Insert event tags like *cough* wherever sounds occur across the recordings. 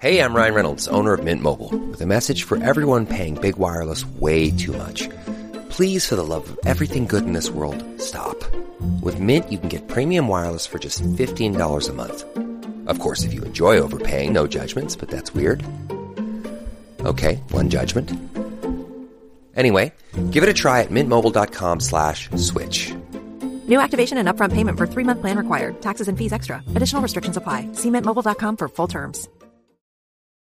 Hey, I'm Ryan Reynolds, owner of Mint Mobile, with a message for everyone paying big wireless way too much. Please, for the love of everything good in this world, stop. With Mint, you can get premium wireless for just $15 a month. Of course, if you enjoy overpaying, no judgments, but that's weird. Okay, one judgment. Anyway, give it a try at mintmobile.com slash switch. New activation and upfront payment for three-month plan required. Taxes and fees extra. Additional restrictions apply. See mintmobile.com for full terms.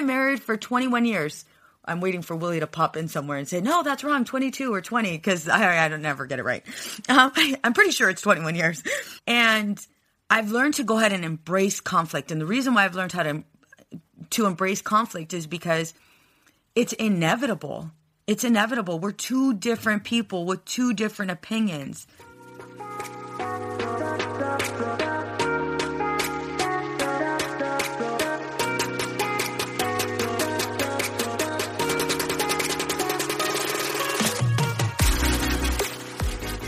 been married for 21 years. I'm waiting for Willie to pop in somewhere and say, no, that's wrong, 22 or 20, because I, I don't never get it right. Um, *laughs* I'm pretty sure it's 21 years. And I've learned to go ahead and embrace conflict. And the reason why I've learned how to, to embrace conflict is because it's inevitable. It's inevitable. We're two different people with two different opinions.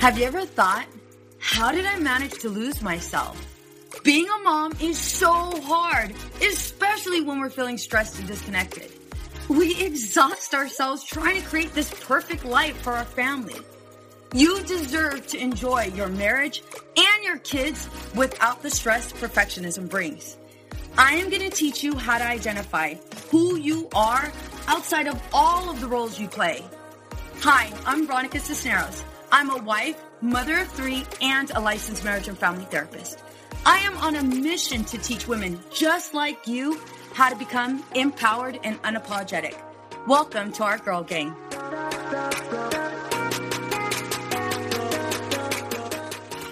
Have you ever thought, how did I manage to lose myself? Being a mom is so hard, especially when we're feeling stressed and disconnected. We exhaust ourselves trying to create this perfect life for our family. You deserve to enjoy your marriage and your kids without the stress perfectionism brings. I am going to teach you how to identify who you are outside of all of the roles you play. Hi, I'm Veronica Cisneros. I'm a wife, mother of three, and a licensed marriage and family therapist. I am on a mission to teach women just like you how to become empowered and unapologetic. Welcome to our Girl Gang.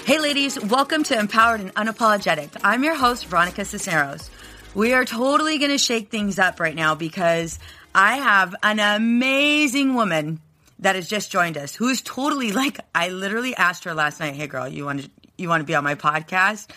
Hey ladies, welcome to Empowered and Unapologetic. I'm your host, Veronica Cisneros. We are totally going to shake things up right now because I have an amazing woman that has just joined us, who's totally like I literally asked her last night, "Hey girl, you want to you want to be on my podcast?"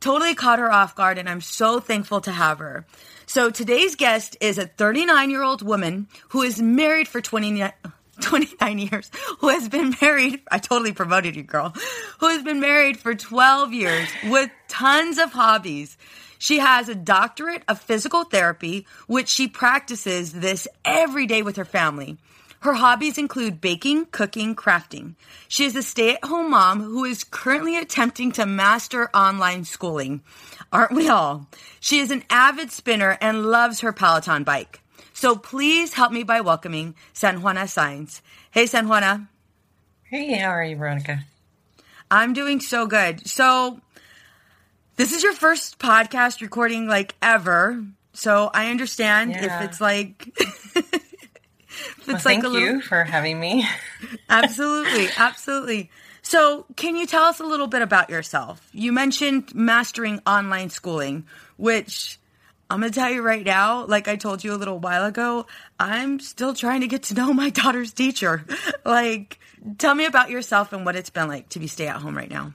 Totally caught her off guard and I'm so thankful to have her. So today's guest is a 39-year-old woman who is married for 20 *laughs* 29 years, who has been married, I totally promoted you, girl, who has been married for 12 years with tons of hobbies. She has a doctorate of physical therapy, which she practices this every day with her family. Her hobbies include baking, cooking, crafting. She is a stay at home mom who is currently attempting to master online schooling. Aren't we all? She is an avid spinner and loves her Peloton bike. So please help me by welcoming Sanjuana Saenz. Hey, Sanjuana. Hey, how are you, Veronica? I'm doing so good. So this is your first podcast recording like ever. So I understand Yeah. if it's like *laughs* Well, it's thank like a little you for having me. *laughs* absolutely, absolutely. So, can you tell us a little bit about yourself? You mentioned mastering online schooling, which I'm going to tell you right now, like I told you a little while ago, I'm still trying to get to know *laughs* my daughter's teacher. Like, tell me about yourself and what it's been like to be stay at home right now.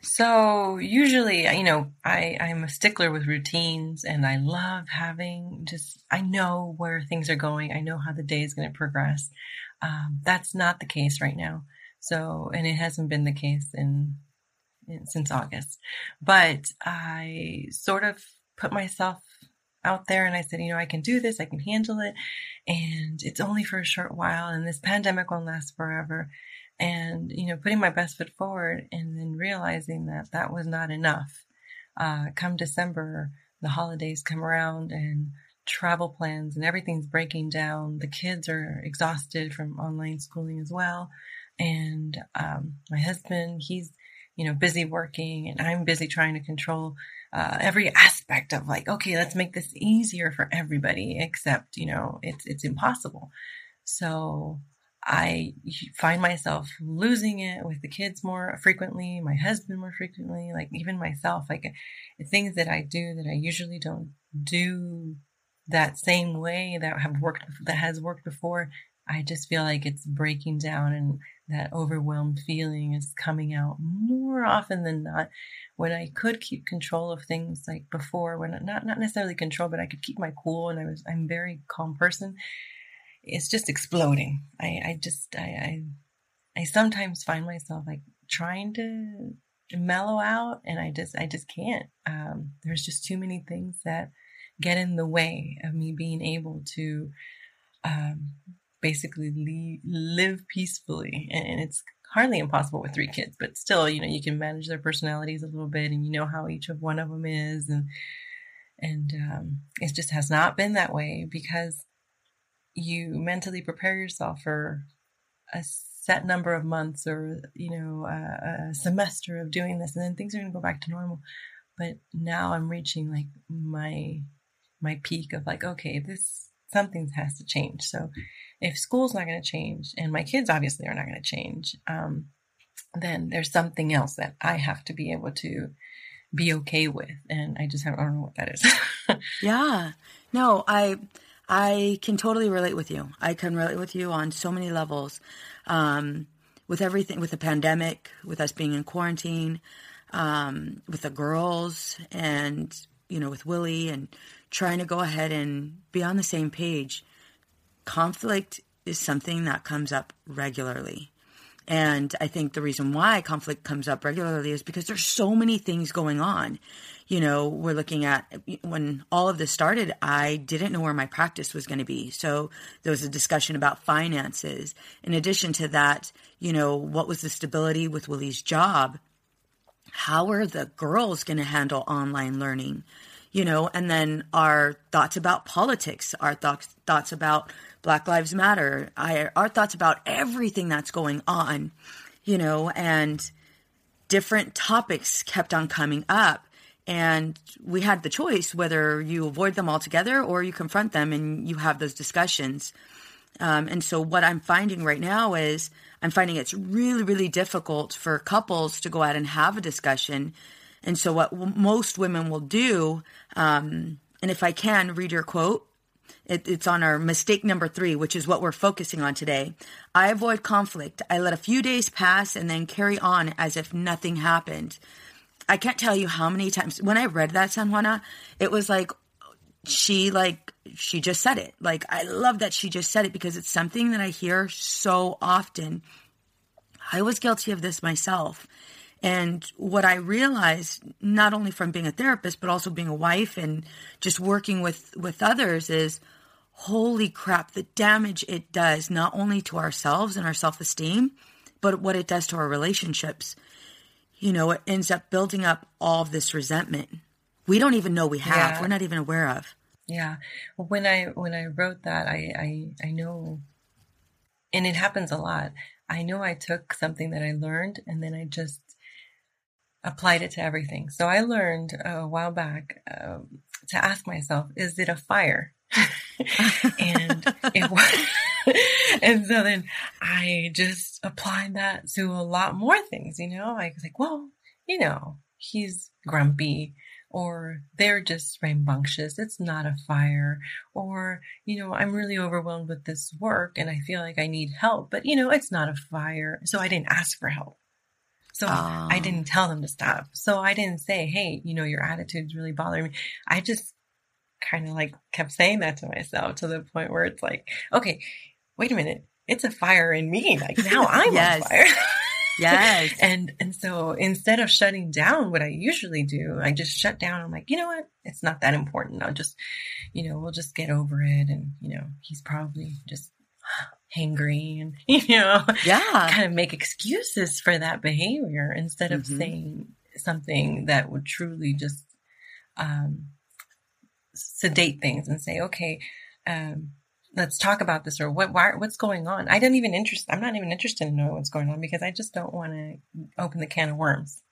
So usually, you know, I, I'm a stickler with routines and I love having just, I know where things are going. I know how the day is going to progress. Um, that's not the case right now. So, and it hasn't been the case in, in since August, but I sort of put myself out there and I said, you know, I can do this. I can handle it. And it's only for a short while and this pandemic won't last forever and you know putting my best foot forward and then realizing that that was not enough. Uh, come december the holidays come around and travel plans and everything's breaking down. The kids are exhausted from online schooling as well. And um, my husband he's you know busy working and i'm busy trying to control uh, every aspect of like okay let's make this easier for everybody except you know it's it's impossible. So I find myself losing it with the kids more frequently, my husband more frequently, like even myself, like uh, things that I do that I usually don't do that same way that have worked, that has worked before. I just feel like it's breaking down and that overwhelmed feeling is coming out more often than not when I could keep control of things like before when not, not necessarily control, but I could keep my cool and I was, I'm very calm person it's just exploding. I, I just, I, I, I sometimes find myself like trying to mellow out and I just, I just can't. Um, there's just too many things that get in the way of me being able to, um, basically leave, live peacefully. And it's hardly impossible with three kids, but still, you know, you can manage their personalities a little bit and you know how each of one of them is. And, and, um, it just has not been that way because you mentally prepare yourself for a set number of months or you know a, a semester of doing this and then things are going to go back to normal. But now i'm reaching like my my peak of like okay this something has to change. So if school's not going to change and my kids obviously are not going to change um, then there's something else that i have to be able to be okay with and i just have i don't know what that is. *laughs* Yeah. No i I can totally relate with you. I can relate with you on so many levels. Um, with everything, with the pandemic, with us being in quarantine, um, with the girls, and you know, with Willie, and trying to go ahead and be on the same page. Conflict is something that comes up regularly. And I think the reason why conflict comes up regularly is because there's so many things going on. You know, we're looking at when all of this started, I didn't know where my practice was going to be. So there was a discussion about finances. In addition to that, you know, what was the stability with Willie's job? How are the girls going to handle online learning? You know, and then our thoughts about politics, our thoughts thoughts about Black Lives Matter, I, our thoughts about everything that's going on, you know, and different topics kept on coming up. And we had the choice whether you avoid them altogether or you confront them and you have those discussions. Um, and so, what I'm finding right now is I'm finding it's really, really difficult for couples to go out and have a discussion. And so, what w- most women will do, um, and if I can read your quote, it, it's on our mistake number three, which is what we're focusing on today. I avoid conflict. I let a few days pass and then carry on as if nothing happened. I can't tell you how many times when I read that, Sanjuana, it was like she like she just said it. Like I love that she just said it because it's something that I hear so often. I was guilty of this myself. And what I realized, not only from being a therapist, but also being a wife and just working with, with others, is holy crap, the damage it does, not only to ourselves and our self esteem, but what it does to our relationships. You know, it ends up building up all of this resentment. We don't even know we have. Yeah. We're not even aware of. Yeah. When I when I wrote that, I, I I know and it happens a lot. I know I took something that I learned and then I just applied it to everything. So I learned a while back um, to ask myself, is it a fire? *laughs* and it was, *laughs* and so then I just applied that to a lot more things, you know, I was like, well, you know, he's grumpy or they're just rambunctious. It's not a fire. Or, you know, I'm really overwhelmed with this work and I feel like I need help, but you know, it's not a fire. So I didn't ask for help. So I ah. didn't tell them to stop. So I didn't say, Hey, you know, your attitude's really bothering me. I just kind of like kept saying that to myself to the point where it's like, okay, wait a minute. It's a fire in me. Like now *laughs* I'm Yes. on fire. *laughs* Yes. and and so instead of shutting down what I usually do, I just shut down. I'm like, you know what? It's not that important. I'll just, you know, we'll just get over it. And you know, he's probably just hangry and *laughs* you know, Yeah. kind of make excuses for that behavior instead of Mhm. saying something that would truly just um, sedate things and say, okay, um, let's talk about this or what, why, what's going on? I don't even interest, I'm not even interested in knowing what's going on because I just don't want to open the can of worms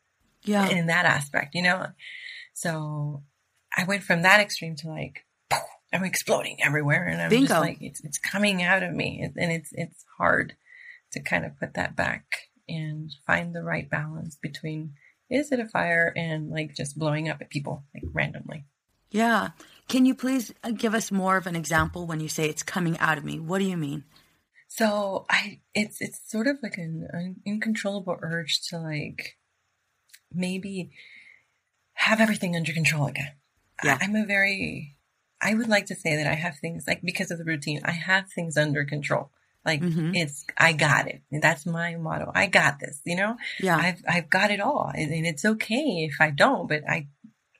Yeah. in that aspect, you know? So I went from that extreme to like, I'm exploding everywhere and I'm Bingo. just like, it's, it's coming out of me and it's, it's hard to kind of put that back and find the right balance between is it a fire and like just blowing up at people like randomly. Yeah. Can you please uh, give us more of an example when you say it's coming out of me? What do you mean? So I, it's it's sort of like an, an uncontrollable urge to like maybe have everything under control again. Yeah. I, I'm a very, I would like to say that I have things like because of the routine, I have things under control. Like Mhm. it's, I got it. That's my motto. I got this. You know, Yeah. I've I've got it all, and it's okay if I don't, but I.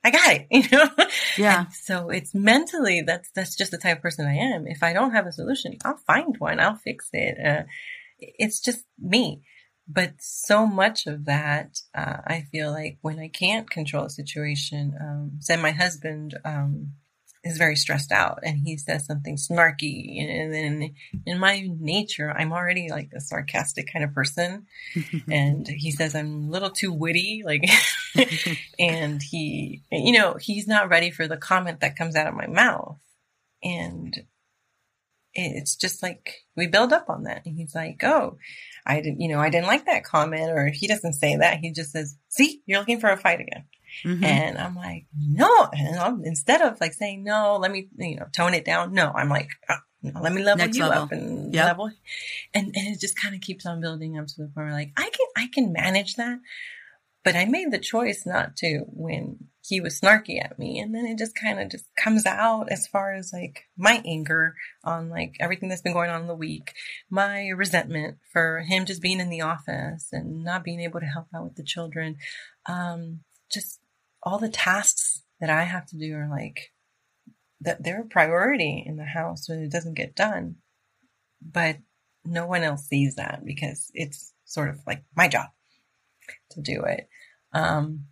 I got it, *laughs* you know? Yeah. And so it's mentally, that's, that's just the type of person I am. If I don't have a solution, I'll find one. I'll fix it. Uh, it's just me. But so much of that, uh, I feel like when I can't control a situation, um, say my husband, um, is very stressed out and he says something snarky and then in my nature i'm already like a sarcastic kind of person. *laughs* And he says i'm a little too witty like *laughs* and he you know he's not ready for the comment that comes out of my mouth. And it's just like we build up on that and he's like oh i didn't you know i didn't like that comment or he doesn't say that he just says see you're looking for a fight again Mhm. and I'm like, no. And I'm, instead of like saying, no, let me, you know, tone it down. No, I'm like, oh, no, let me level Next you level. up and Yep. level. And, and it just kind of keeps on building up to the point where like, I can, I can manage that. But I made the choice not to when he was snarky at me. And then it just kind of just comes out as far as like my anger on like everything that's been going on in the week, my resentment for him just being in the office and not being able to help out with the children. Um, just all the tasks that I have to do are like that they're a priority in the house when it doesn't get done. But no one else sees that because it's sort of like my job to do it. Um,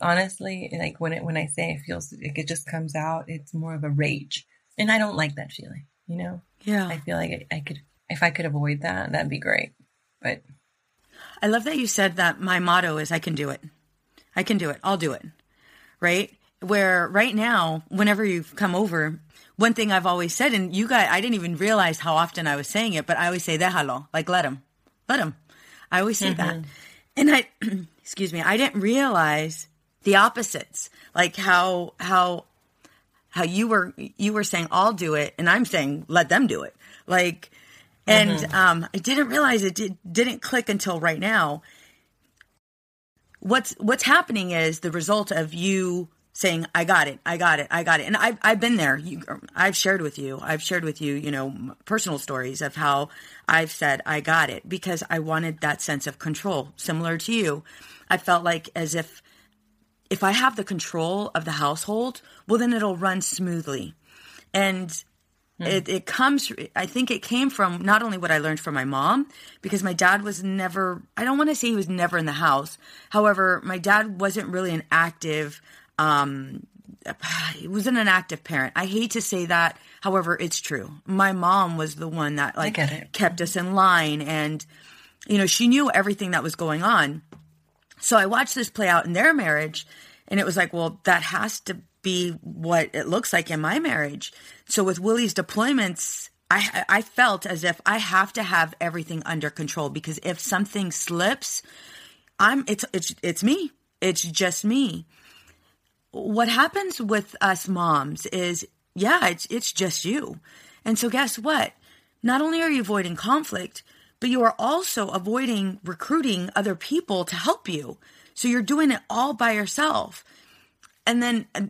honestly, like when it, when I say it feels like it just comes out, it's more of a rage and I don't like that feeling, you know, yeah. I feel like I, I could, if I could avoid that, that'd be great. But I love that you said that my motto is I can do it. I can do it. I'll do it. Right? Where right now, whenever you've come over, one thing I've always said, and you guys, I didn't even realize how often I was saying it, but I always say, déjalo, like let him, let him. I always say that. And I, *clears throat* excuse me, I didn't realize the opposites, like how, how, how you were, you were saying, I'll do it. And I'm saying, let them do it. Like, and um, I didn't realize it did, didn't click until right now what's what's happening is the result of you saying i got it. I got it. I got it. And i've, I've been there. You, um, i've shared with you. I've shared with you you know personal stories of how i've said i got it because i wanted that sense of control. Similar to you i felt like as if if i have the control of the household well then it'll run smoothly. And it, it comes i think it came from not only what i learned from my mom because my dad was never i don't want to say he was never in the house. However my dad wasn't really an active um he wasn't an active parent. I hate to say that however it's true. My mom was the one that like kept us in line and you know she knew everything that was going on. So I watched this play out in their marriage, and it was like, well, that has to be what it looks like in my marriage. So with Willie's deployments, I I felt as if I have to have everything under control because if something slips, I'm it's it's it's me. It's just me. What happens with us moms is, yeah, it's it's just you. And so guess what? Not only are you avoiding conflict, but you are also avoiding recruiting other people to help you. So you're doing it all by yourself. And then uh,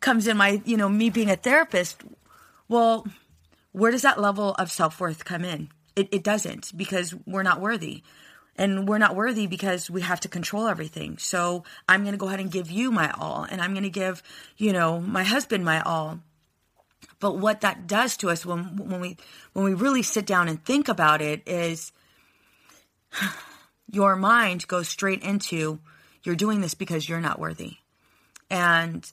comes in my, you know, me being a therapist. Well, where does that level of self worth come in? It, it doesn't because we're not worthy. And we're not worthy because we have to control everything. So I'm going to go ahead and give you my all. And I'm going to give, you know, my husband my all. But what that does to us when when we when we really sit down and think about it is *sighs* your mind goes straight into you're doing this because you're not worthy. And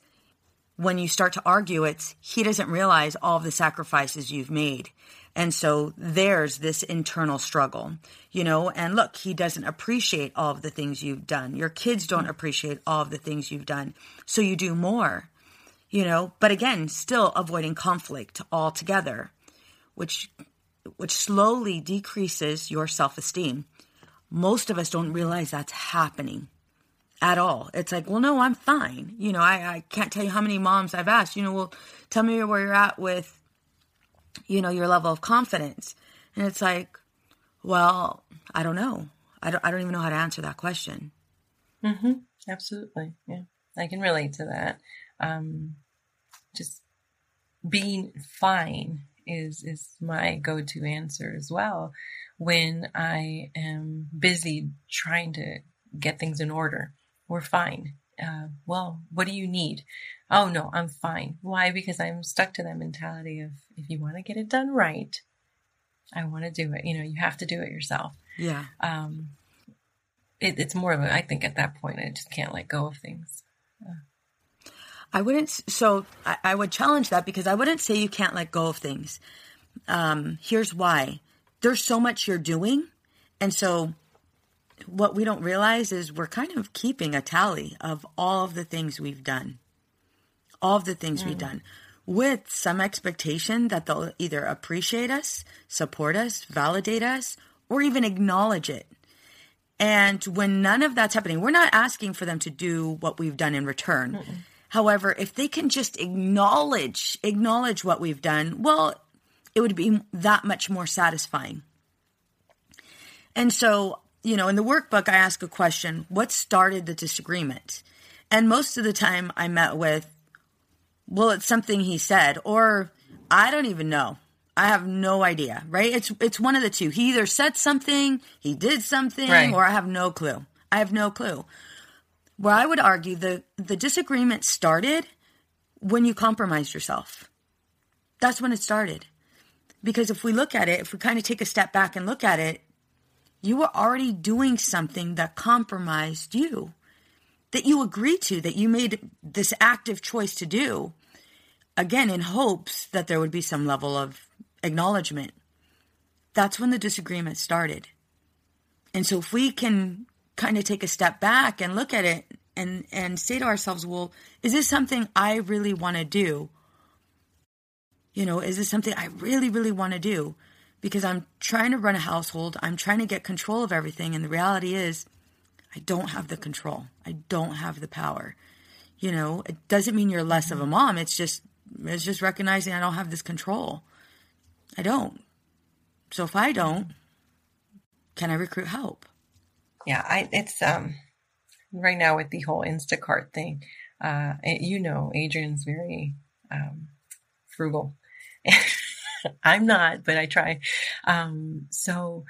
when you start to argue it's he doesn't realize all of the sacrifices you've made. And so there's this internal struggle, you know, and look, he doesn't appreciate all of the things you've done. Your kids don't hmm. appreciate all of the things you've done. So you do more you know, but again, still avoiding conflict altogether, which which slowly decreases your self-esteem. Most of us don't realize that's happening at all. It's like, well, no, I'm fine. You know, I, I can't tell you how many moms I've asked, you know, well, tell me where you're at with, you know, your level of confidence. And it's like, well, I don't know. I don't, I don't even know how to answer that question. Mm-hmm. Absolutely. Yeah. I can relate to that um, just being fine is is my go-to answer as well when I am busy trying to get things in order. We're fine. Uh, well, what do you need? Oh no, I'm fine. Why? Because I'm stuck to that mentality of if you want to get it done right, I want to do it. You know, you have to do it yourself. Yeah. Um, it, it's more of a, I think at that point, I just can't let go of things. Uh, I wouldn't. So I, I, would challenge that because I wouldn't say you can't let go of things. Um, here's why: there's so much you're doing, and so what we don't realize is we're kind of keeping a tally of all of the things we've done, all of the things mm. we've done, with some expectation that they'll either appreciate us, support us, validate us, or even acknowledge it. And when none of that's happening, we're not asking for them to do what we've done in return. Mm-mm. However, if they can just acknowledge acknowledge what we've done, well, it would be that much more satisfying. And so, you know, in the workbook I ask a question, what started the disagreement? And most of the time I met with well, it's something he said or I don't even know. I have no idea, right? It's it's one of the two. He either said something, he did something, right. or I have no clue. I have no clue where I would argue the, the disagreement started when you compromised yourself. That's when it started. Because if we look at it, if we kind of take a step back and look at it, you were already doing something that compromised you, that you agreed to, that you made this active choice to do, again, in hopes that there would be some level of acknowledgement. That's when the disagreement started. And so if we can kind of take a step back and look at it and and say to ourselves, well, is this something I really want to do? You know, is this something I really really want to do? Because I'm trying to run a household, I'm trying to get control of everything and the reality is I don't have the control. I don't have the power. You know, it doesn't mean you're less of a mom. It's just it's just recognizing I don't have this control. I don't. So if I don't, can I recruit help? yeah, I, it's um right now with the whole Instacart thing. Uh, you know, Adrian's very um, frugal. *laughs* *laughs* I'm not, but I try. Um, so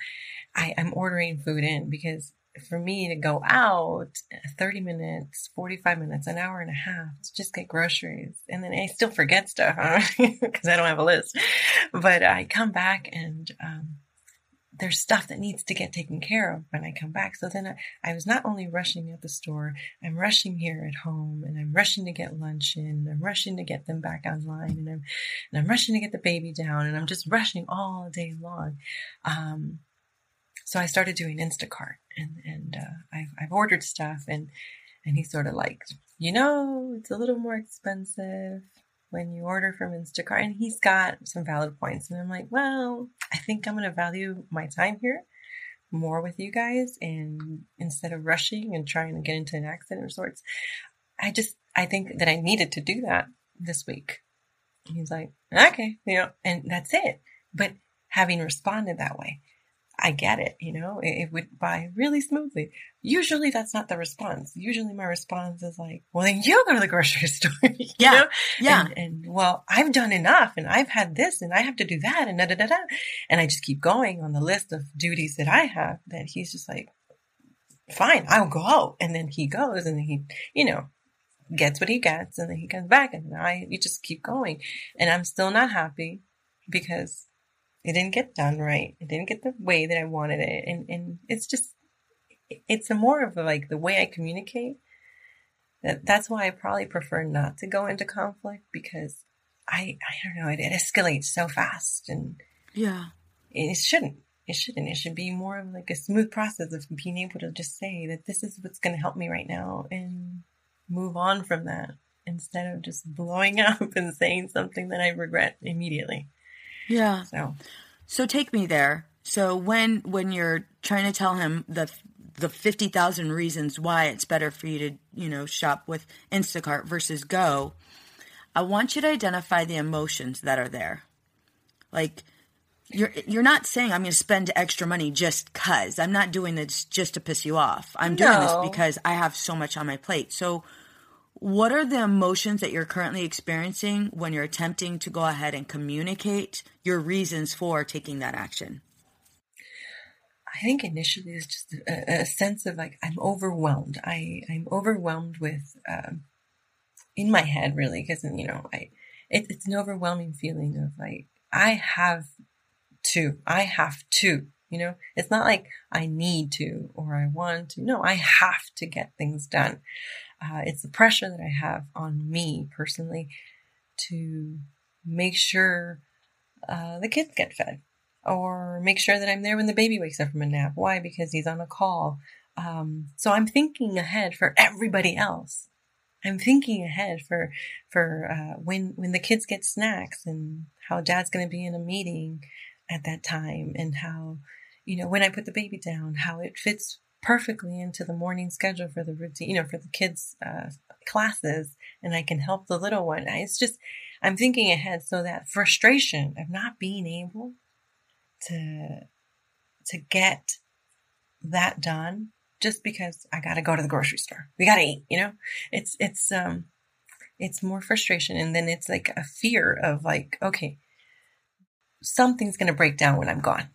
I, I'm ordering food in because for me to go out 30 minutes, 45 minutes, an hour and a half to just get groceries. And then I still forget stuff *laughs* because I don't have a list. But I come back and um, there's stuff that needs to get taken care of when I come back. So then I, I, was not only rushing at the store, I'm rushing here at home and I'm rushing to get lunch in and I'm rushing to get them back online and I'm, and I'm rushing to get the baby down and I'm just rushing all day long. Um, so I started doing Instacart and, and, uh, I've, I've ordered stuff and, and he's sort of like, you know, it's a little more expensive when you order from Instacart. And he's got some valid points. And I'm like, well, I think I'm going to value my time here more with you guys. And instead of rushing and trying to get into an accident of sorts, I just, I think that I needed to do that this week. He's like, okay, you know, and that's it. But having responded that way, I get it, you know, it, it, went by really smoothly. Usually that's not the response. Usually my response is like, well, then you go to the grocery *laughs* store. yeah. Know? Yeah. And, and, well, I've done enough and I've had this and I have to do that and da da da da. And I just keep going on the list of duties that I have that he's just like, fine, I'll go. And then he goes and he, you know, gets what he gets and then he comes back and I, you just keep going. And I'm still not happy because it didn't get done right. It didn't get the way that I wanted it. And, and it's just, it's a more of a, like the way I communicate. That that's why I probably prefer not to go into conflict because I, I don't know, it, it escalates so fast and yeah, it shouldn't. It shouldn't. It should be more of like a smooth process of being able to just say that this is what's going to help me right now and move on from that instead of just blowing *laughs* up and saying something that I regret immediately. Yeah. So, so take me there. So when when you're trying to tell him the the fifty thousand reasons why it's better for you to you know shop with Instacart versus Go, I want you to identify the emotions that are there. Like you're you're not saying I'm going to spend extra money just cuz. I'm not doing this just to piss you off. I'm doing this because I have so much on my plate. So what are the emotions that you're currently experiencing when you're attempting to go ahead and communicate your reasons for taking that action? I think initially it's just a, a sense of like I'm overwhelmed. I I'm overwhelmed with um, in my head really because you know I it, it's an overwhelming feeling of like I have to I have to you know it's not like I need to or I want to no I have to get things done. Uh, it's the pressure that I have on me personally to make sure uh, the kids get fed or make sure that I'm there when the baby wakes up from a nap. Why? Because he's on a call. Um, so I'm thinking ahead for everybody else. I'm thinking ahead for for uh, when when the kids get snacks and how dad's going to be in a meeting at that time and how you know when I put the baby down how it fits perfectly into the morning schedule for the routine you know for the kids uh, classes and I can help the little one. I- It's just I'm thinking ahead so that frustration of not being able to to get that done just because I got to go to the grocery store. We got to eat, you know? It's it's um it's more frustration and then it's like a fear of like okay, something's going to break down when I'm gone.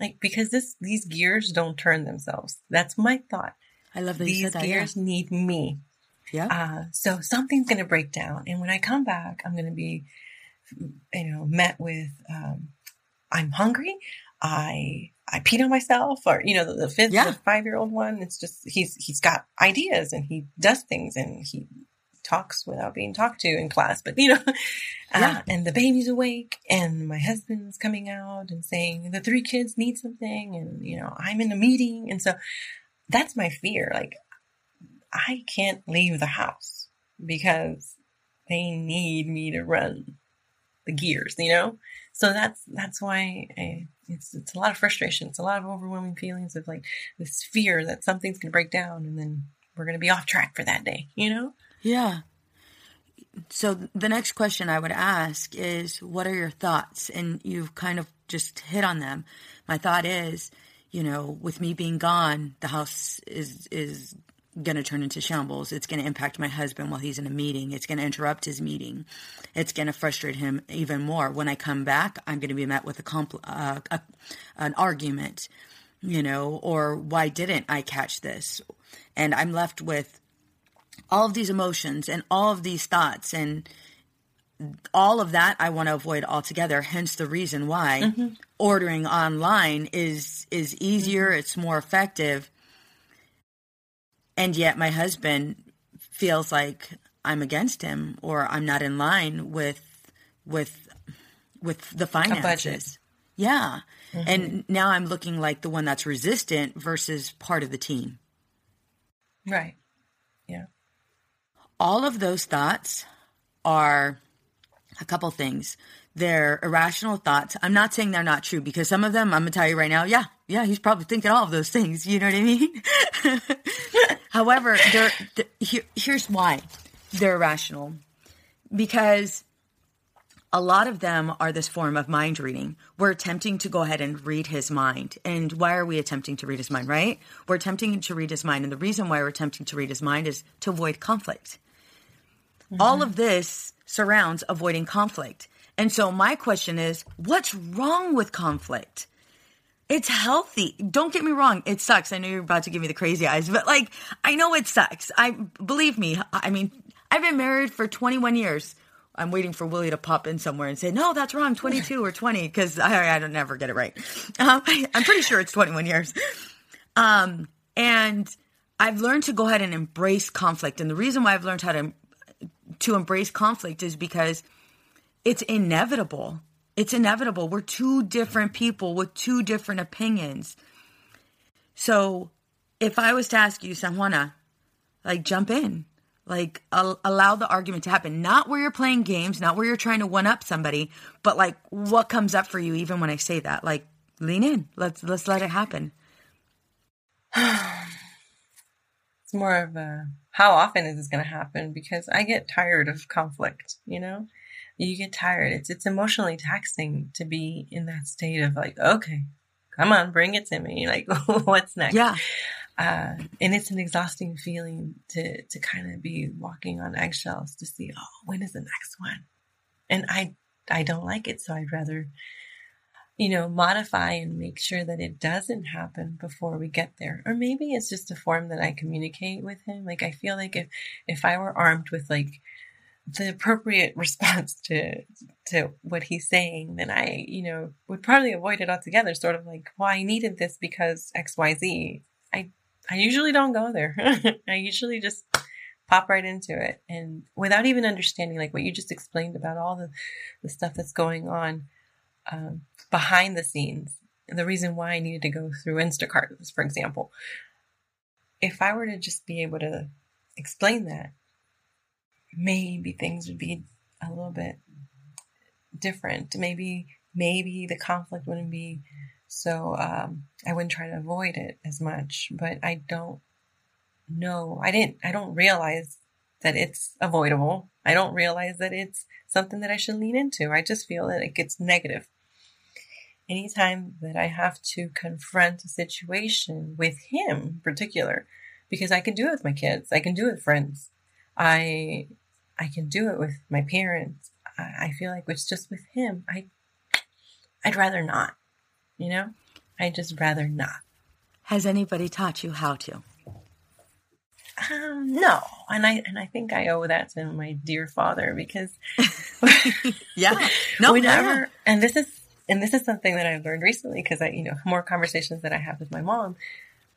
Like because this these gears don't turn themselves. That's my thought. I love that you These said that. gears need me. Yeah. Uh, so something's going to break down. And when I come back, I'm going to be, you know, met with, um, I'm hungry. I, I peed on myself or, you know, the, the fifth, Yeah. the five year old one. It's just, he's, he's got ideas and he does things and he talks without being talked to in class, but you know, *laughs* Yeah. uh, and the baby's awake and my husband's coming out and saying the three kids need something and, you know, I'm in a meeting. And so that's my fear. Like, I can't leave the house because they need me to run the gears, you know? So that's, that's why I, it's, it's a lot of frustration. It's a lot of overwhelming feelings of like this fear that something's going to break down and then we're going to be off track for that day, you know? Yeah. So the next question I would ask is what are your thoughts? And you've kind of just hit on them. My thought is, you know, with me being gone, the house is is going to turn into shambles. It's going to impact my husband while he's in a meeting. It's going to interrupt his meeting. It's going to frustrate him even more. When I come back, I'm going to be met with a, compl- uh, a an argument, you know, or why didn't I catch this? And I'm left with all of these emotions and all of these thoughts and all of that I want to avoid altogether. Hence the reason why mm-hmm. ordering online is is easier, mm-hmm. it's more effective. And yet my husband feels like I'm against him or I'm not in line with with with the finances. Yeah. Mm-hmm. And now I'm looking like the one that's resistant versus part of the team. Right. Yeah. All of those thoughts are a couple things. They're irrational thoughts. I'm not saying they're not true because some of them, I'm gonna tell you right now, yeah, yeah, he's probably thinking all of those things. You know what I mean? *laughs* However, they're, th- here, here's why they're irrational. Because a lot of them are this form of mind reading. We're attempting to go ahead and read his mind. And why are we attempting to read his mind, right? We're attempting to read his mind. And the reason why we're attempting to read his mind is to avoid conflict. Mm-hmm. All of this surrounds avoiding conflict. And so my question is, what's wrong with conflict? It's healthy. Don't get me wrong. It sucks. I know you're about to give me the crazy eyes, but like, I know it sucks. I believe me. I mean, I've been married for 21 years. I'm waiting for Willie to pop in somewhere and say, no, that's wrong, 22 or 20, because I, I don't never get it right. Um, *laughs* I, am pretty sure it's 21 years. Um, and I've learned to go ahead and embrace conflict. And the reason why I've learned how to, to embrace conflict is because it's inevitable. It's inevitable. We're two different people with two different opinions. So if I was to ask you, Sanjuana, like jump in, like al- allow the argument to happen, not where you're playing games, not where you're trying to one up somebody, but like what comes up for you even when I say that. Like lean in. Let's let's let it happen. *sighs* *sighs* it's more of a how often is this going to happen because I get tired of conflict, you know? you get tired. It's it's emotionally taxing to be in that state of like, okay, come on, bring it to me. *laughs* Like, what's next? Yeah. Uh, and it's an exhausting feeling to to kind of be walking on eggshells to see, oh, when is the next one? And I I don't like it, so I'd rather, you know, modify and make sure that it doesn't happen before we get there. Or maybe it's just a form that I communicate with him. Like I feel like if if I were armed with like the appropriate *laughs* response to to what he's saying, then I, you know, would probably avoid it altogether. Sort of like, well, I needed this because X, Y, Z. I I usually don't go there. *laughs* I usually just pop right into it, and without even understanding, like what you just explained about all the the stuff that's going on um, behind the scenes, the reason why I needed to go through Instacart, for example. If I were to just be able to explain that maybe things would be a little bit different. Maybe maybe the conflict wouldn't be so um, I wouldn't try to avoid it as much. But I don't know. I didn't. I don't realize that it's avoidable. I don't realize that it's something that I should lean into. I just feel that it gets negative. Anytime that I have to confront a situation with him in particular, because I can do it with my kids, I can do it with friends. I I can do it with my parents. I, I feel like it's just with him. I I'd rather not. You know? I'd just rather not. Has anybody taught you how to? Um, no, and I and I think I owe that to my dear father because *laughs* yeah, no, *laughs* whenever yeah. and this is and this is something that I've learned recently because I you know more conversations that I have with my mom.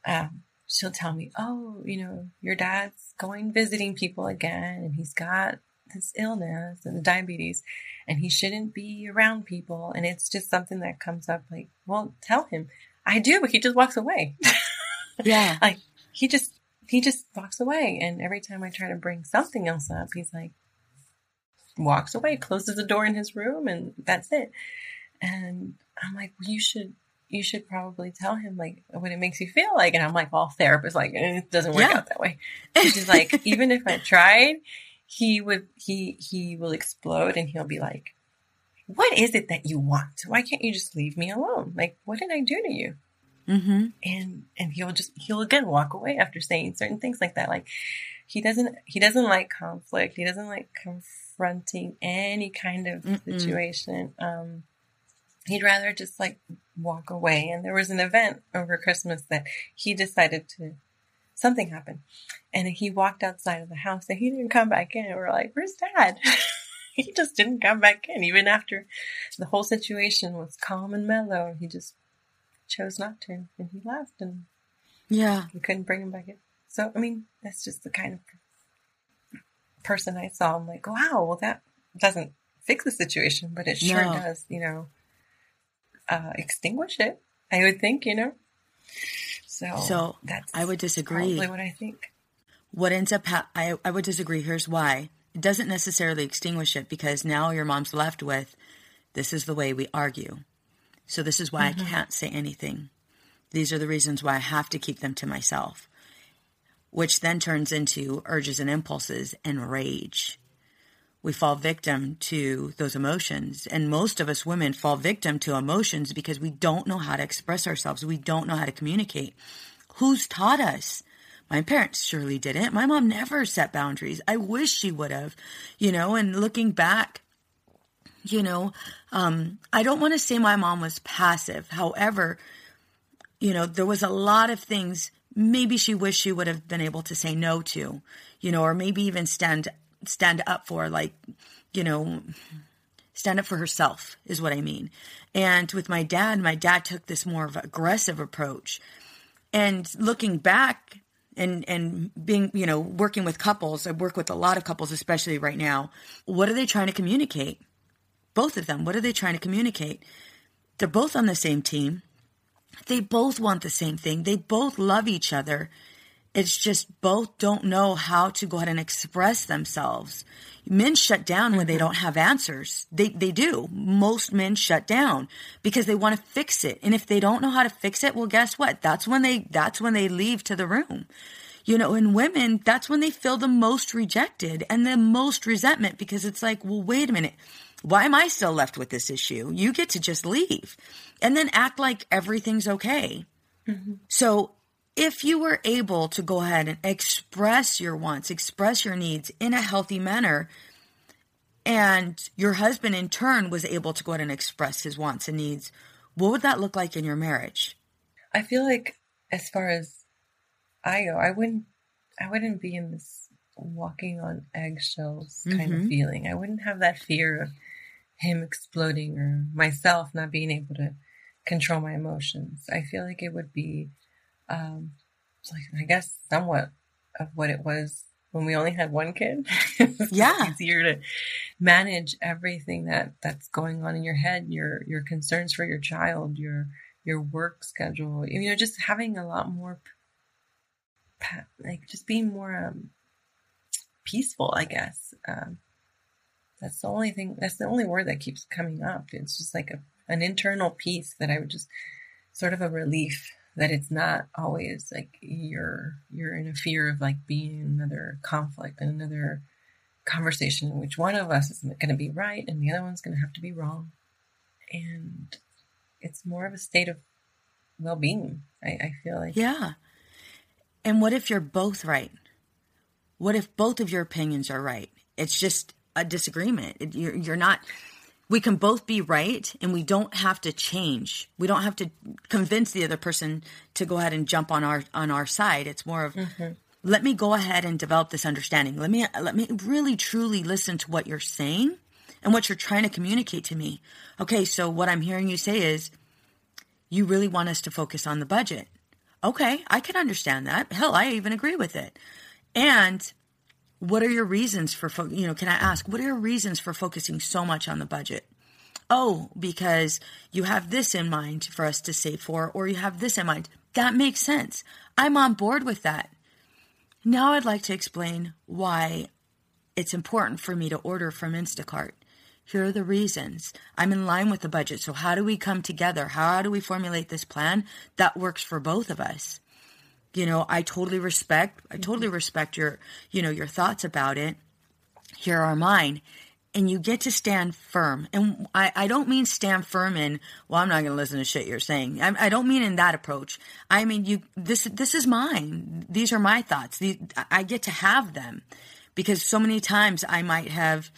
Um, she'll tell me, oh, you know, your dad's going visiting people again and he's got this illness and the diabetes and he shouldn't be around people. And it's just something that comes up like, well, tell him. I do, but he just walks away. *laughs* Yeah. like he just, he just walks away. And every time I try to bring something else up, he's like, walks away, closes the door in his room and that's it. And I'm like, well, you should you should probably tell him like what it makes you feel like. And I'm like, all therapists like eh, it doesn't work yeah. out that way. Which is like, *laughs* even if I tried, he would he he will explode and he'll be like, "What is it that you want? Why can't you just leave me alone? Like, what did I do to you?" Mm-hmm. And and he'll just he'll again walk away after saying certain things like that. Like he doesn't he doesn't like conflict. He doesn't like confronting any kind of Mm-mm. situation. Um, he'd rather just like walk away. And there was an event over Christmas that he decided to, something happened. And he walked outside of the house and he didn't come back in. And we're like, where's dad? *laughs* he just didn't come back in, even after the whole situation was calm and mellow. He just chose not to. And he left and yeah, we couldn't bring him back in. So, I mean, that's just the kind of person I saw. I'm like, wow, well, that doesn't fix the situation, but it sure no. does, you know, uh, extinguish it. I would think, you know. So, so that's I would disagree. Probably what I think. What ends up, ha- I I would disagree. Here's why. It doesn't necessarily extinguish it because now your mom's left with, this is the way we argue. So this is why mm-hmm. I can't say anything. These are the reasons why I have to keep them to myself, which then turns into urges and impulses and rage, we fall victim to those emotions. And most of us women fall victim to emotions because we don't know how to express ourselves. We don't know how to communicate. Who's taught us? My parents surely didn't. My mom never set boundaries. I wish she would have, you know, and looking back, you know, um, I don't want to say my mom was passive. However, you know, there was a lot of things maybe she wished she would have been able to say no to, you know, or maybe even stand stand up for, like, you know, stand up for herself is what I mean. And with my dad, my dad took this more of aggressive approach. And looking back and and being, you know, working with couples, I work with a lot of couples especially right now. What are they trying to communicate? Both of them, what are they trying to communicate? They're both on the same team. They both want the same thing. They both love each other. It's just both don't know how to go ahead and express themselves. Men shut down when they don't have answers. They, they do. Most men shut down because they want to fix it. And if they don't know how to fix it, well, guess what? That's when they, that's when they leave to the room. You know, in women, that's when they feel the most rejected and the most resentment because it's like, well, wait a minute. Why am I still left with this issue? You get to just leave and then act like everything's okay. Mm-hmm. So if you were able to go ahead and express your wants, express your needs in a healthy manner, and your husband in turn was able to go ahead and express his wants and needs, what would that look like in your marriage? I feel like as far as I go, I wouldn't I wouldn't be in this walking on eggshells kind mm-hmm. of feeling. I wouldn't have that fear of him exploding or myself not being able to control my emotions. I feel like it would be um, like I guess somewhat of what it was when we only had one kid. *laughs* yeah, it's easier to manage everything that that's going on in your head, your your concerns for your child, your your work schedule. You know, just having a lot more, like just being more um, peaceful. I guess um, that's the only thing. That's the only word that keeps coming up. It's just like a, an internal peace that I would just sort of a relief that it's not always like you're you're in a fear of like being in another conflict and another conversation in which one of us is going to be right and the other one's going to have to be wrong. And it's more of a state of well-being I, I feel like. Yeah. And what if you're both right? What if both of your opinions are right? It's just a disagreement. It, you're, you're not we can both be right and we don't have to change. We don't have to convince the other person to go ahead and jump on our on our side. It's more of mm-hmm. let me go ahead and develop this understanding. Let me let me really truly listen to what you're saying and what you're trying to communicate to me. Okay, so what I'm hearing you say is you really want us to focus on the budget. Okay, I can understand that. Hell, I even agree with it. And what are your reasons for, fo- you know, can I ask, what are your reasons for focusing so much on the budget? Oh, because you have this in mind for us to save for, or you have this in mind. That makes sense. I'm on board with that. Now I'd like to explain why it's important for me to order from Instacart. Here are the reasons. I'm in line with the budget. So, how do we come together? How do we formulate this plan that works for both of us? You know, I totally respect, I mm-hmm. totally respect your, you know, your thoughts about it. Here are mine. And you get to stand firm. And I, I don't mean stand firm in, well, I'm not going to listen to shit you're saying. I, I, don't mean in that approach. I mean, you, this, this is mine. These are my thoughts. These, I get to have them because so many times I might have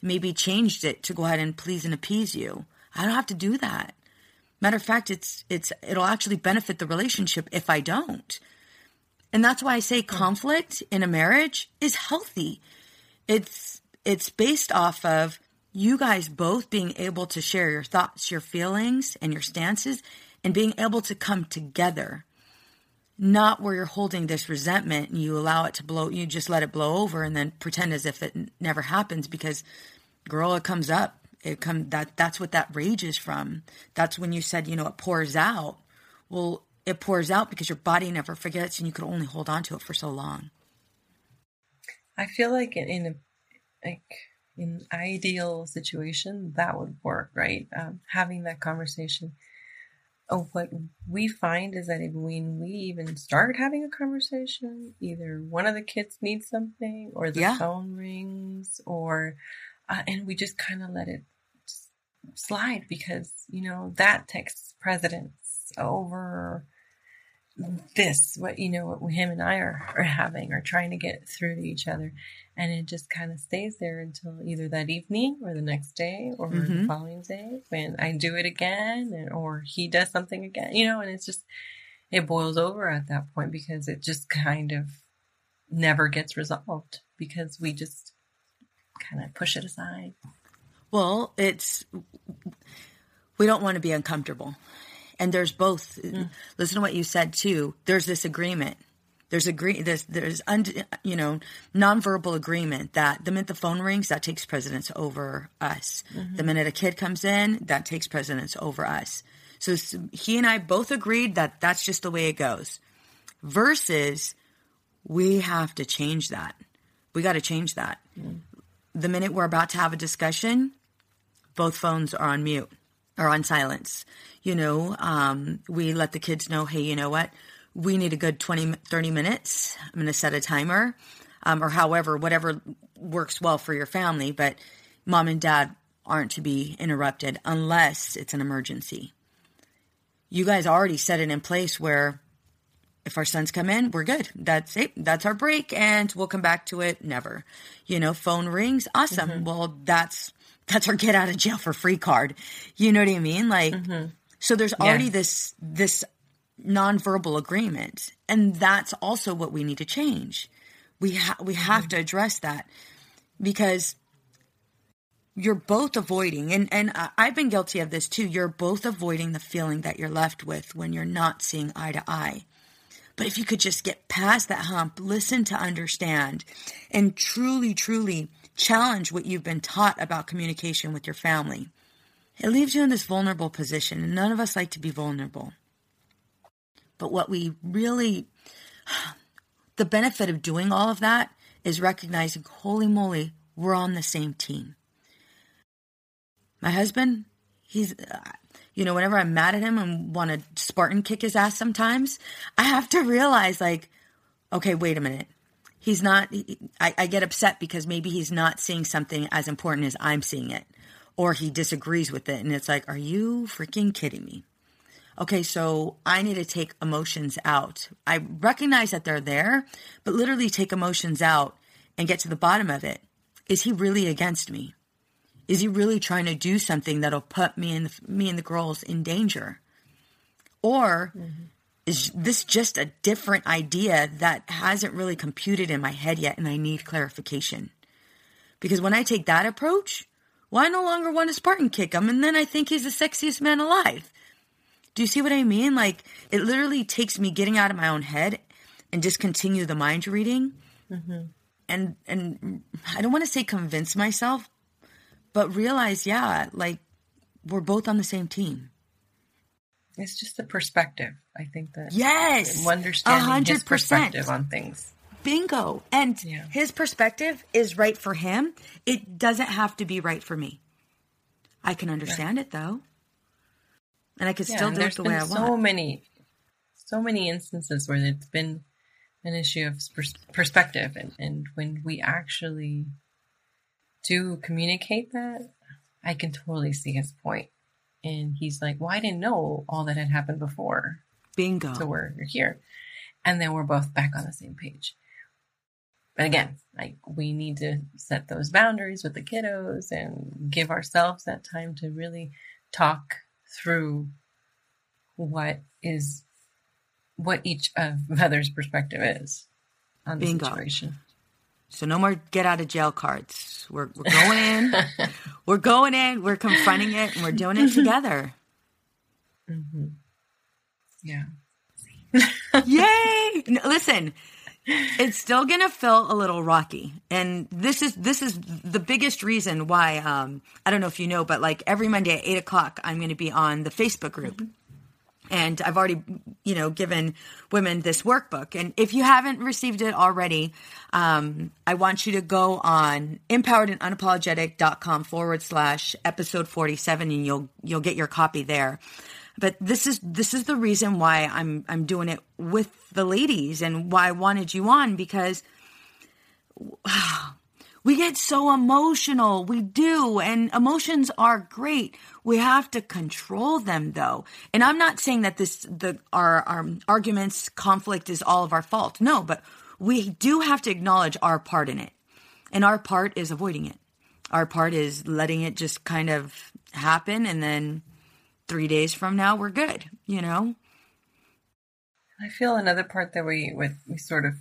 maybe changed it to go ahead and please and appease you. I don't have to do that. Matter of fact, it's, it's, it'll actually benefit the relationship if I don't. And that's why I say hmm. conflict in a marriage is healthy. It's it's based off of you guys both being able to share your thoughts, your feelings, and your stances and being able to come together. Not where you're holding this resentment and you allow it to blow, you just let it blow over and then pretend as if it never happens because girl, it comes up. It come that that's what that rage is from. That's when you said, you know, it pours out. Well, it pours out because your body never forgets and you could only hold on to it for so long. I feel like in, in a like in ideal situation that would work, right? Um, having that conversation. Oh, what we find is that when we even start having a conversation, either one of the kids needs something, or the yeah. phone rings, or uh, and we just kind of let it slide because you know that takes precedence over this what you know what him and i are, are having or trying to get through to each other. And it just kind of stays there until either that evening or the next day or mm-hmm. the following day when i do it again and, or he does something again you know and it's just it boils over at that point because it just kind of never gets resolved because we just kind of push it aside. Well it's we don't want to be uncomfortable and there's both. Mm. Listen to what you said too. There's this agreement. There's agree. There's there's un, you know nonverbal agreement that the minute the phone rings, that takes precedence over us. Mm-hmm. The minute a kid comes in, that takes precedence over us. So he and I both agreed that that's just the way it goes. Versus, we have to change that. We got to change that. Mm. The minute we're about to have a discussion, both phones are on mute or on silence you know, um, we let the kids know, hey, you know what? We need a good 20, 30 minutes. I'm going to set a timer um, or however, whatever works well for your family. But mom and dad aren't to be interrupted unless it's an emergency. You guys already set it in place where if our sons come in, we're good. That's it. That's our break, and we'll come back to it. Never, you know, phone rings. Awesome. Mm-hmm. Well, that's that's our get out of jail for free card. You know what I mean? Like, mm-hmm. So there's already yeah. this this nonverbal agreement, and that's also what we need to change. We ha- we have to address that because you're both avoiding and and I've been guilty of this too. You're both avoiding the feeling that you're left with when you're not seeing eye to eye. But if you could just get past that hump, listen to understand, and truly, truly challenge what you've been taught about communication with your family, it leaves you in this vulnerable position, and none of us like to be vulnerable. But what we really, *sighs* the benefit of doing all of that is recognizing, holy moly, we're on the same team. My husband, he's, uh, you know, whenever I'm mad at him and want to Spartan kick his ass sometimes, I have to realize, like, okay, wait a minute. He's not, I, I get upset because maybe he's not seeing something as important as I'm seeing it or he disagrees with it. And it's like, are you freaking kidding me? Okay, so I need to take emotions out. I recognize that they're there, but literally take emotions out and get to the bottom of it. Is he really against me? Is he really trying to do something that'll put me and the, me and the girls in danger? Or mm-hmm. Is this just a different idea that hasn't really computed in my head yet and I need clarification? Because when I take that approach, well, I no longer want to Spartan kick him, and then I think he's the sexiest man alive. Do you see what I mean? Like, it literally takes me getting out of my own head and just continue the mind reading. Mm-hmm. And and I don't want to say convince myself, but realize, yeah, like we're both on the same team. It's just the perspective. I think that yes, understanding 100%. his perspective on things. Bingo. And yeah. his perspective is right for him. It doesn't have to be right for me. I can understand it though. And I can yeah, still do it the way I want. So many, so many instances where it's been an issue of perspective. And, and when we actually do communicate that, I can totally see his point. And he's like, well, I didn't know all that had happened before. Bingo. So we're here. And then we're both back on the same page. But again, like we need to set those boundaries with the kiddos and give ourselves that time to really talk through what is what each of mother's perspective is on the Bingo. situation. So no more get out of jail cards. We're we're going in. *laughs* we're going in. We're confronting it, and we're doing it together. Mm-hmm. Yeah. Yay! No, listen, it's still gonna feel a little rocky and this is this is the biggest reason why um i don't know if you know but like every monday at eight o'clock i'm gonna be on the facebook group mm-hmm. And i've already you know given women this workbook. And if you haven't received it already um i want you to go on empoweredandunapologetic.com forward slash episode 47 and you'll you'll get your copy there. But this is this is the reason why I'm I'm doing it with the ladies and why I wanted you on because *sighs* We get so emotional. We do. And emotions are great. We have to control them though. And I'm not saying that this, the, our, our arguments, conflict is all of our fault. No, but we do have to acknowledge our part in it. And our part is avoiding it. Our part is letting it just kind of happen. And then three days from now, we're good, you know? I feel another part that we, with, we sort of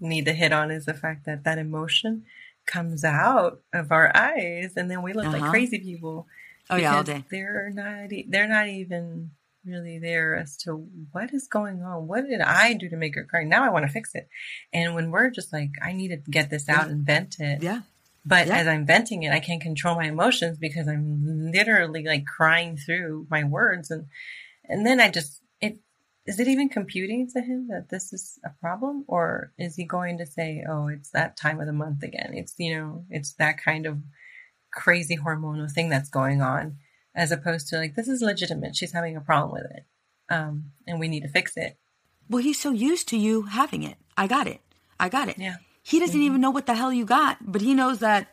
need to hit on is the fact that that emotion comes out of our eyes and then we look uh-huh. like crazy people. Oh yeah, all day. They're not they're not even really there as to what is going on. What did I do to make her cry? Now I want to fix it. And when we're just like, I need to get this out yeah. and vent it. Yeah. But yeah. as I'm venting it, I can't control my emotions because I'm literally like crying through my words and and then I just is it even computing to him that this is a problem? Or is he going to say oh it's that time of the month again? It's you know it's that kind of crazy hormonal thing that's going on as opposed to like this is legitimate. She's having a problem with it. Um, and we need to fix it. Well he's so used to you having it. I got it. I got it. Yeah. He doesn't mm-hmm. even know what the hell you got but he knows that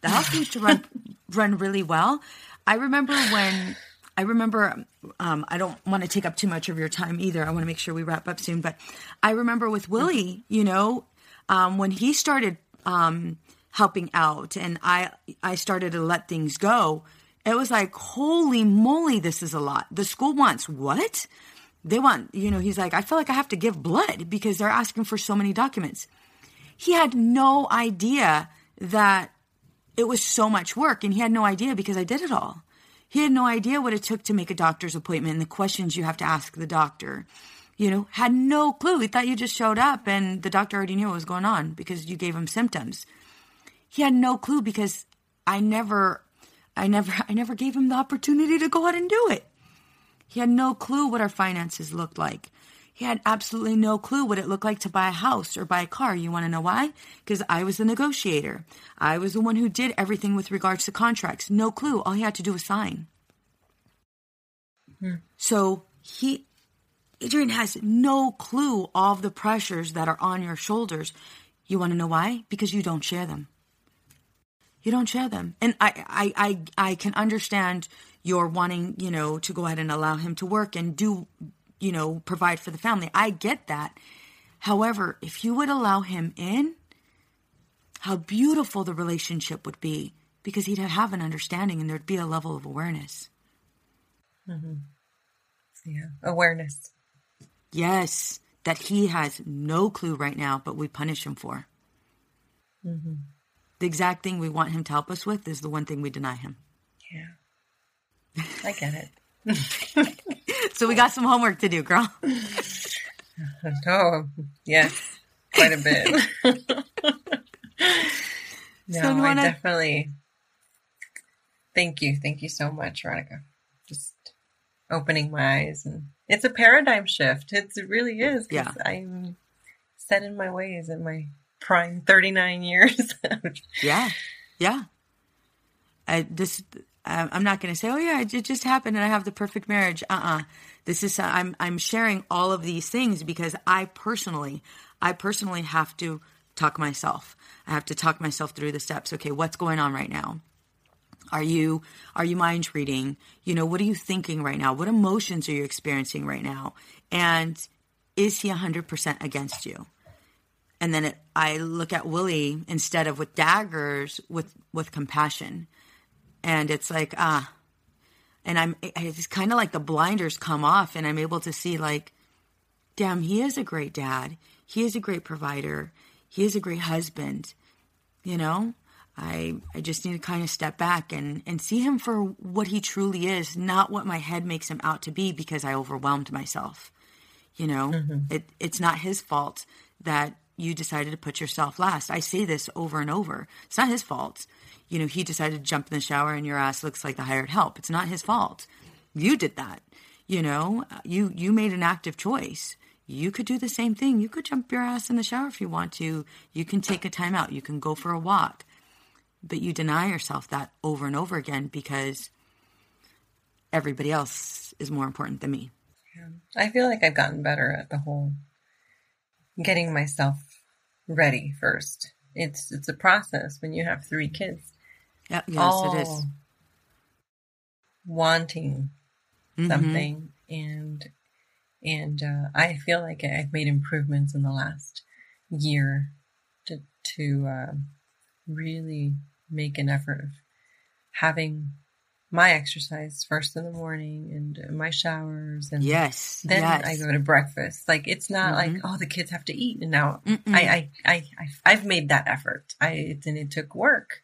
the house *laughs* seems to run run really well. I remember when I remember, um, I don't want to take up too much of your time either. I want to make sure we wrap up soon. But I remember with Willie, you know, um, when he started um, helping out and I, I started to let things go, it was like, holy moly, this is a lot. The school wants what? They want, you know, he's like, I feel like I have to give blood because they're asking for so many documents. He had no idea that it was so much work and he had no idea because I did it all. He had no idea what it took to make a doctor's appointment and the questions you have to ask the doctor. You know, had no clue. He thought you just showed up and the doctor already knew what was going on because you gave him symptoms. He had no clue because I never I never *laughs* I never gave him the opportunity to go out and do it. He had no clue what our finances looked like. He had absolutely no clue what it looked like to buy a house or buy a car. You want to know why? Because I was the negotiator. I was the one who did everything with regards to contracts. No clue. All he had to do was sign. Hmm. So he, Adrian has no clue of the pressures that are on your shoulders. You want to know why? Because you don't share them. You don't share them. And I, I, I, I can understand your wanting, you know, to go ahead and allow him to work and do you know, provide for the family. I get that. However, if you would allow him in, how beautiful the relationship would be because he'd have an understanding and there'd be a level of awareness. Mm-hmm. Yeah, awareness. Yes, that he has no clue right now, but we punish him for. Mm-hmm. The exact thing we want him to help us with is the one thing we deny him. Yeah, I get it. *laughs* so we got some homework to do, girl. *laughs* oh, yeah, quite a bit. *laughs* no, so wanna... I definitely. Thank you, thank you so much, Veronica. Just opening my eyes, and it's a paradigm shift. It's, it really is. Yeah, I'm set in my ways in my prime 39 years. yeah, yeah. I this Um, I'm not going to say, oh yeah, it just happened and I have the perfect marriage. Uh-uh. This is uh, I'm I'm sharing all of these things because I personally I personally have to talk myself. I have to talk myself through the steps. Okay, what's going on right now? Are you are you mind reading? You know, what are you thinking right now? What emotions are you experiencing right now? And is he 100% against you? And then it, I look at Willie instead of with daggers with with compassion and it's like ah. And i'm it's kind of like the blinders come off and i'm able to see like damn he is a great dad. He is a great provider. He is a great husband. You know? I i just need to kind of step back and and see him for what he truly is not what my head makes him out to be because i overwhelmed myself. You know? Mm-hmm. it it's not his fault that you decided to put yourself last. I say this over and over. It's not his fault you know, he decided to jump in the shower and your ass looks like the hired help. It's not his fault. You did that. You know, you you made an active choice. You could do the same thing. You could jump your ass in the shower if you want to. You can take a time out. You can go for a walk. But you deny yourself that over and over again because everybody else is more important than me. Yeah. I feel like I've gotten better at the whole getting myself ready first it's it's a process when you have three kids. Yeah, yes, all it is. wanting Mhm. something and and uh, I feel like I've made improvements in the last year to to uh, really make an effort of having my exercise first in the morning and my showers and Yes. then yes. I go to breakfast. Like it's not Mhm. like oh the kids have to eat and now I, I I I I've made that effort. I and it took work,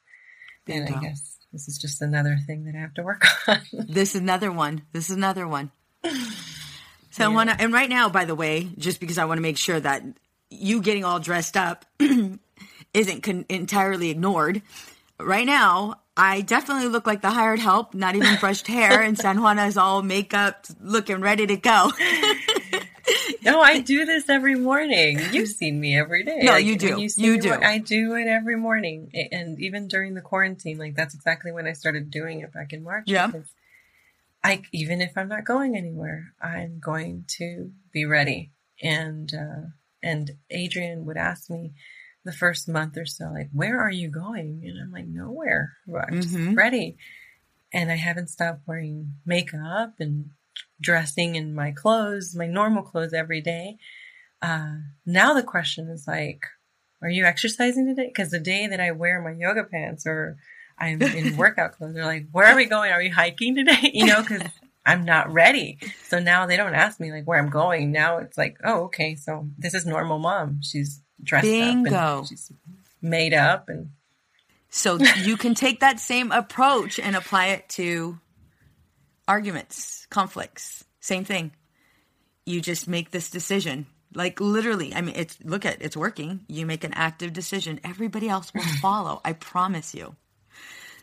and I guess this is just another thing that I have to work *laughs* on. This is another one. This is another one. So I want to, and right now, by the way, just because I want to make sure that you getting all dressed up *clears throat* isn't con- entirely ignored. Right now, I definitely look like the hired help, not even brushed hair, and *laughs* Sanjuana is all makeup, looking ready to go. *laughs* no, I do this every morning. You've *laughs* seen me every day. No, Like, you do. see You do. work, I do it every morning, and even during the quarantine, like that's exactly when I started doing it back in March. Yeah. I even if I'm not going anywhere, I'm going to be ready. And uh, and Adrian would ask me the first month or so, like, "Where are you going?" And I'm like, "Nowhere. I'm just Mhm. ready." And I haven't stopped wearing makeup and dressing in my clothes, my normal clothes every day. Uh, now the question is like, are you exercising today? Because the day that I wear my yoga pants or I'm in *laughs* workout clothes, they're like, where are we going? Are we hiking today? *laughs* You know, because I'm not ready. So now they don't ask me like where I'm going. Now it's like, oh, okay. So this is normal mom. She's dressed up Bingo. and she's made up and So you can take that same approach and apply it to arguments, conflicts. Same thing. You just make this decision. Like literally, I mean, it's look at it's working. You make an active decision. Everybody else will *laughs* follow. I promise you.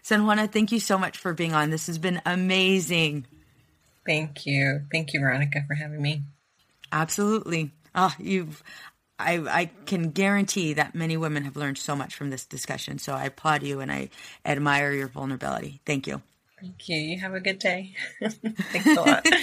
Sanjuana, thank you so much for being on. This has been amazing. thank you. Thank you, Veronica, for having me. Absolutely. Ah, you've I I can guarantee that many women have learned so much from this discussion. So I applaud you and I admire your vulnerability. Thank you. Thank you. You have a good day. *laughs* Thanks a lot. *laughs*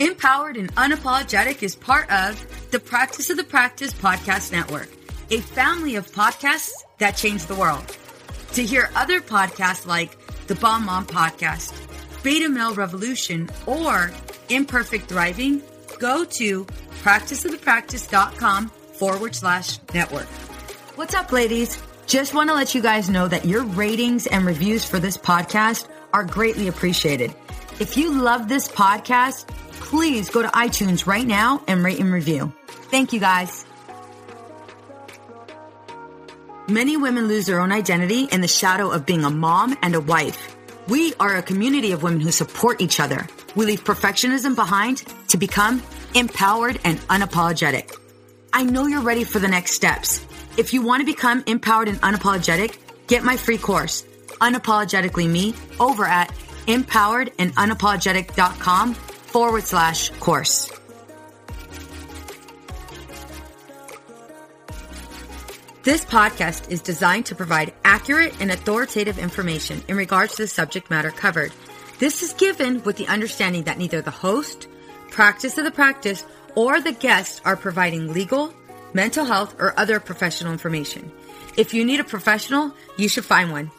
Empowered and Unapologetic is part of the Practice of the Practice Podcast Network, a family of podcasts that change the world. To hear other podcasts like the Bomb Mom Podcast, Beta Male Revolution, or Imperfect Thriving, go to practiceofthepractice.com forward slash network. What's up, ladies? Just want to let you guys know that your ratings and reviews for this podcast are greatly appreciated. If you love this podcast, please go to iTunes right now and rate and review. Thank you guys. Many women lose their own identity in the shadow of being a mom and a wife. We are a community of women who support each other. We leave perfectionism behind to become empowered and unapologetic. I know you're ready for the next steps. If you want to become empowered and unapologetic, get my free course, Unapologetically Me, over at empoweredandunapologetic.com forward slash course. This podcast is designed to provide accurate and authoritative information in regards to the subject matter covered. This is given with the understanding that neither the host, practice of the practice, or the guest are providing legal, mental health, or other professional information. If you need a professional, you should find one.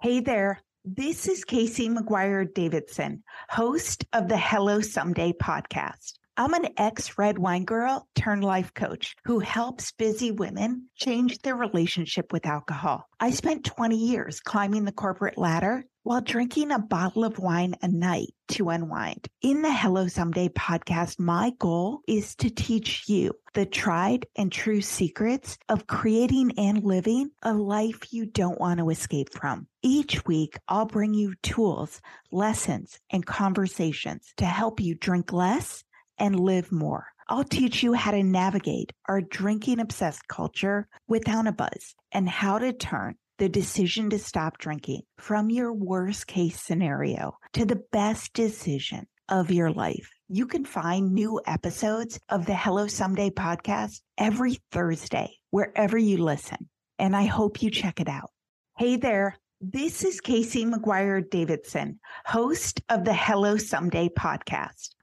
Hey there. This is Casey McGuire Davidson, host of the Hello Someday podcast. I'm an ex red wine girl turned life coach who helps busy women change their relationship with alcohol. I spent 20 years climbing the corporate ladder while drinking a bottle of wine a night to unwind. In the Hello Someday podcast, my goal is to teach you the tried and true secrets of creating and living a life you don't want to escape from. Each week, I'll bring you tools, lessons, and conversations to help you drink less and live more. I'll teach you how to navigate our drinking obsessed culture without a buzz and how to turn the decision to stop drinking from your worst case scenario to the best decision of your life. You can find new episodes of the Hello Someday podcast every Thursday, wherever you listen. And I hope you check it out. Hey there. This is Casey McGuire Davidson, host of the Hello Someday podcast.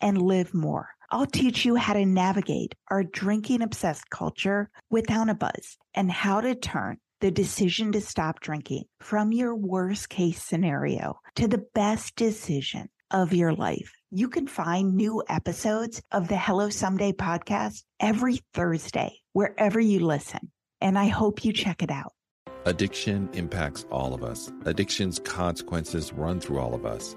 and live more. I'll teach you how to navigate our drinking obsessed culture without a buzz and how to turn the decision to stop drinking from your worst case scenario to the best decision of your life. You can find new episodes of the Hello Someday podcast every Thursday, wherever you listen. And I hope you check it out. Addiction impacts all of us. Addiction's consequences run through all of us.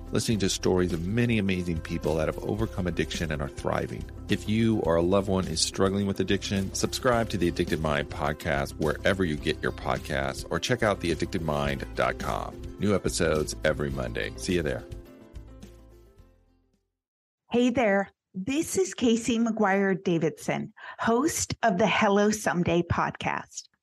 listening to stories of many amazing people that have overcome addiction and are thriving. If you or a loved one is struggling with addiction, subscribe to the Addicted Mind podcast wherever you get your podcasts or check out theaddictedmind.com. New episodes every Monday. See you there. Hey there. This is Casey McGuire Davidson, host of the Hello Someday podcast.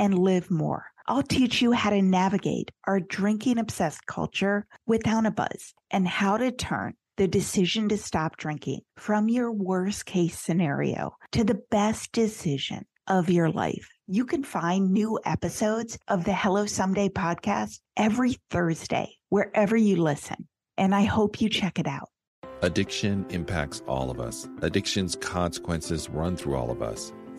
and live more. I'll teach you how to navigate our drinking obsessed culture without a buzz and how to turn the decision to stop drinking from your worst case scenario to the best decision of your life. You can find new episodes of the Hello Someday podcast every Thursday, wherever you listen. And I hope you check it out. Addiction impacts all of us. Addiction's consequences run through all of us.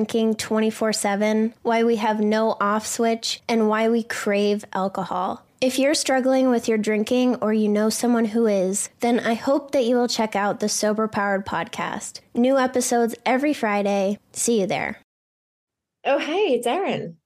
drinking 24 7, why we have no off switch, and why we crave alcohol. If you're struggling with your drinking or you know someone who is, then I hope that you will check out the Sober Powered podcast. New episodes every Friday. See you there. Oh, hey, it's Erin.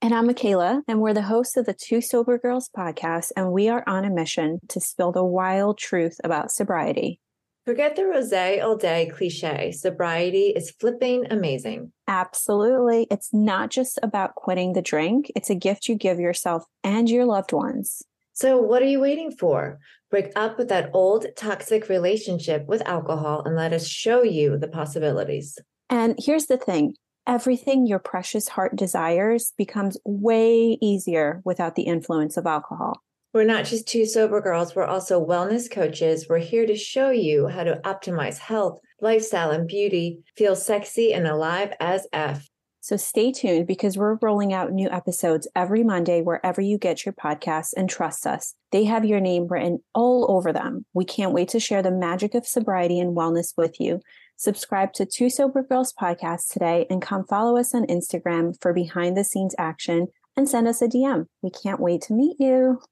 And I'm Michaela, and we're the hosts of the Two Sober Girls podcast, and we are on a mission to spill the wild truth about sobriety. Forget the rose all day cliche. Sobriety is flipping amazing. Absolutely. It's not just about quitting the drink, it's a gift you give yourself and your loved ones. So, what are you waiting for? Break up with that old toxic relationship with alcohol and let us show you the possibilities. And here's the thing everything your precious heart desires becomes way easier without the influence of alcohol. We're not just two sober girls, we're also wellness coaches. We're here to show you how to optimize health, lifestyle, and beauty, feel sexy and alive as F. So stay tuned because we're rolling out new episodes every Monday wherever you get your podcasts and trust us. They have your name written all over them. We can't wait to share the magic of sobriety and wellness with you. Subscribe to Two Sober Girls podcast today and come follow us on Instagram for behind the scenes action and send us a DM. We can't wait to meet you.